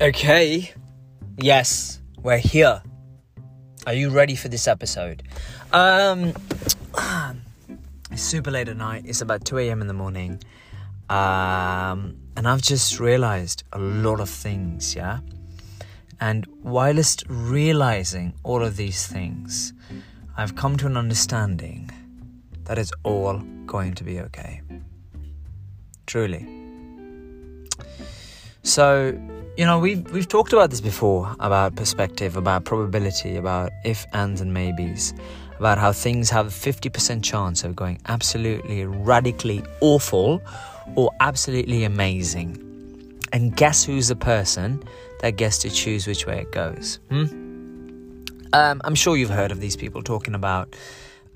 Okay. Yes, we're here. Are you ready for this episode? Um, it's super late at night. It's about 2 a.m. in the morning. Um, and I've just realized a lot of things, yeah? And whilst realizing all of these things, I've come to an understanding that it's all going to be okay. Truly. So, you know, we've we've talked about this before about perspective, about probability, about if, ands, and maybes, about how things have a 50% chance of going absolutely radically awful or absolutely amazing. And guess who's the person that gets to choose which way it goes? Hmm? Um, I'm sure you've heard of these people talking about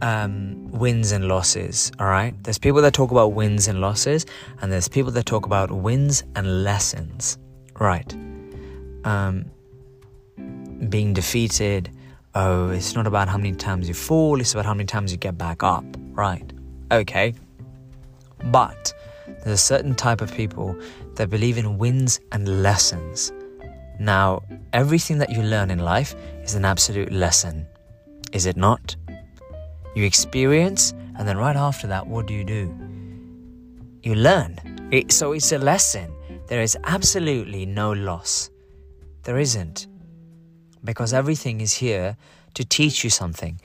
um, wins and losses. All right, there's people that talk about wins and losses, and there's people that talk about wins and lessons. Right. Um, being defeated. Oh, it's not about how many times you fall, it's about how many times you get back up. Right. Okay. But there's a certain type of people that believe in wins and lessons. Now, everything that you learn in life is an absolute lesson, is it not? You experience, and then right after that, what do you do? You learn. It, so it's a lesson. There is absolutely no loss. There isn't. Because everything is here to teach you something.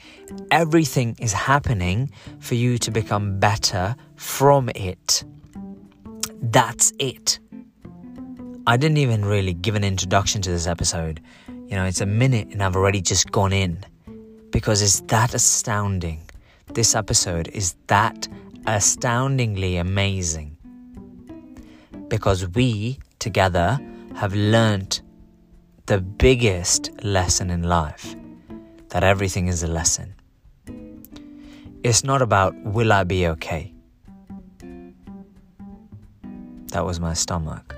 Everything is happening for you to become better from it. That's it. I didn't even really give an introduction to this episode. You know, it's a minute and I've already just gone in because it's that astounding. This episode is that astoundingly amazing because we together have learnt the biggest lesson in life that everything is a lesson. It's not about will I be okay? That was my stomach.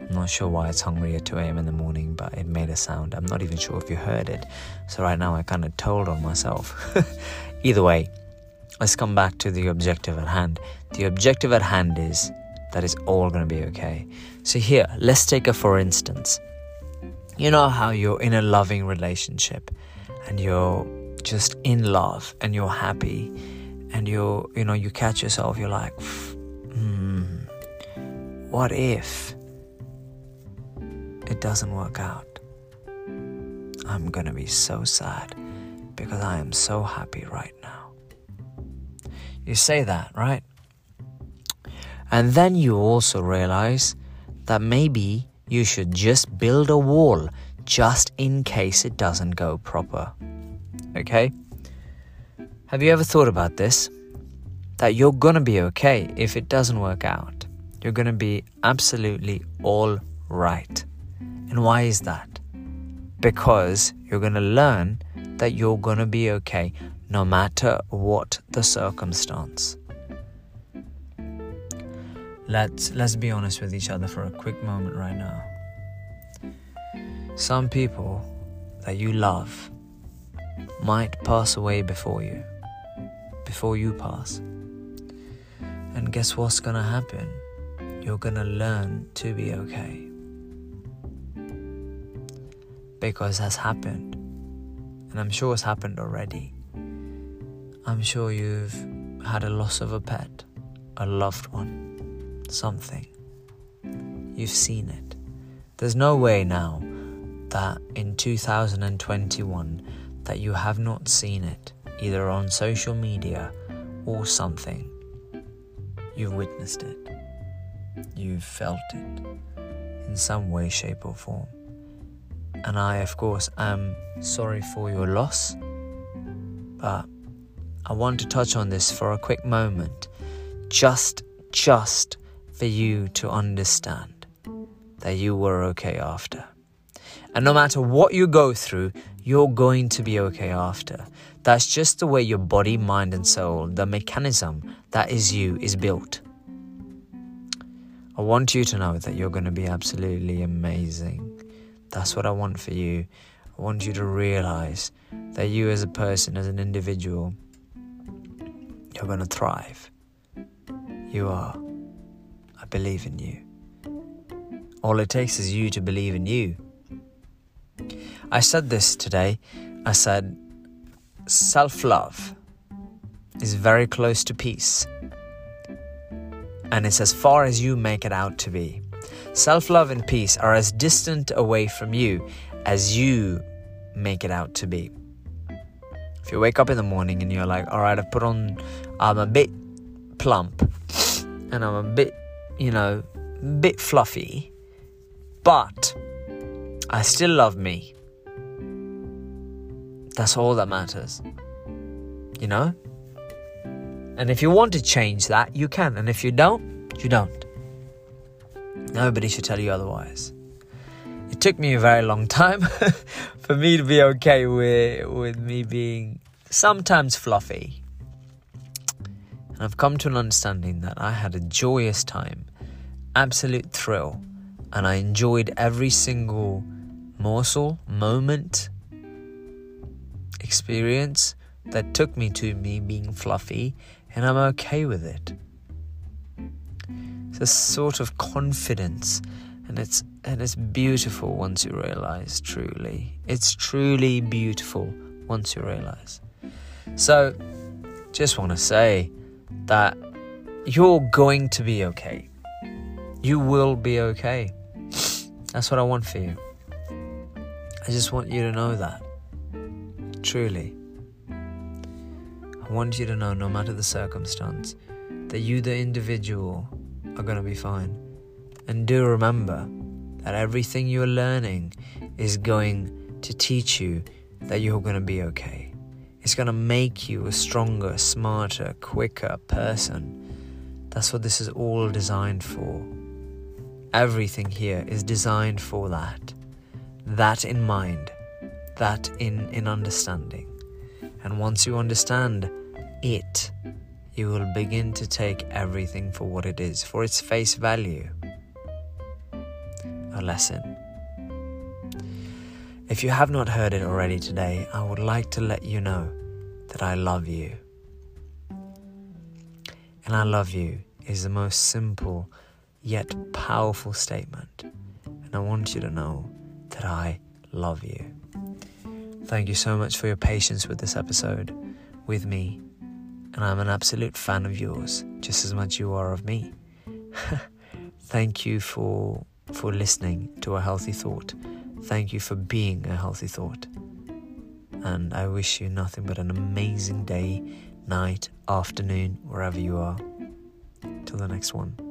I'm not sure why it's hungry at 2 a.m. in the morning, but it made a sound. I'm not even sure if you heard it. So right now I kind of told on myself. Either way, let's come back to the objective at hand. The objective at hand is that it's all going to be okay. So here, let's take a for instance. You know how you're in a loving relationship and you're just in love and you're happy and you're, you know, you catch yourself, you're like, hmm, what if it doesn't work out? I'm gonna be so sad because I am so happy right now. You say that, right? And then you also realize that maybe you should just build a wall just in case it doesn't go proper. Okay? Have you ever thought about this? That you're gonna be okay if it doesn't work out. You're gonna be absolutely all right. And why is that? Because you're gonna learn that you're gonna be okay no matter what the circumstance. Let's let's be honest with each other for a quick moment right now. Some people that you love might pass away before you, before you pass. And guess what's gonna happen? You're gonna learn to be okay. Because has happened. And I'm sure it's happened already. I'm sure you've had a loss of a pet, a loved one something. You've seen it. There's no way now that in 2021 that you have not seen it either on social media or something. You've witnessed it. You've felt it in some way, shape, or form. And I, of course, am sorry for your loss, but I want to touch on this for a quick moment. Just, just for you to understand that you were okay after. And no matter what you go through, you're going to be okay after. That's just the way your body, mind, and soul, the mechanism that is you, is built. I want you to know that you're going to be absolutely amazing. That's what I want for you. I want you to realize that you, as a person, as an individual, you're going to thrive. You are believe in you. All it takes is you to believe in you. I said this today. I said, self love is very close to peace. And it's as far as you make it out to be. Self love and peace are as distant away from you as you make it out to be. If you wake up in the morning and you're like, all right, I've put on, I'm a bit plump and I'm a bit, you know, bit fluffy, but I still love me. That's all that matters. You know? And if you want to change that, you can. And if you don't, you don't. Nobody should tell you otherwise. It took me a very long time for me to be okay with, with me being sometimes fluffy. And I've come to an understanding that I had a joyous time, absolute thrill, and I enjoyed every single morsel, moment, experience that took me to me being fluffy, and I'm okay with it. It's a sort of confidence, and it's and it's beautiful once you realize truly. It's truly beautiful once you realize. So, just want to say that you're going to be okay. You will be okay. That's what I want for you. I just want you to know that. Truly. I want you to know, no matter the circumstance, that you, the individual, are going to be fine. And do remember that everything you're learning is going to teach you that you're going to be okay. It's going to make you a stronger, smarter, quicker person. That's what this is all designed for. Everything here is designed for that. That in mind, that in, in understanding. And once you understand it, you will begin to take everything for what it is, for its face value. A lesson. If you have not heard it already today, I would like to let you know that I love you. And I love you is the most simple yet powerful statement. And I want you to know that I love you. Thank you so much for your patience with this episode, with me. And I'm an absolute fan of yours, just as much you are of me. Thank you for for listening to a healthy thought. Thank you for being a healthy thought. And I wish you nothing but an amazing day, night, afternoon, wherever you are. Till the next one.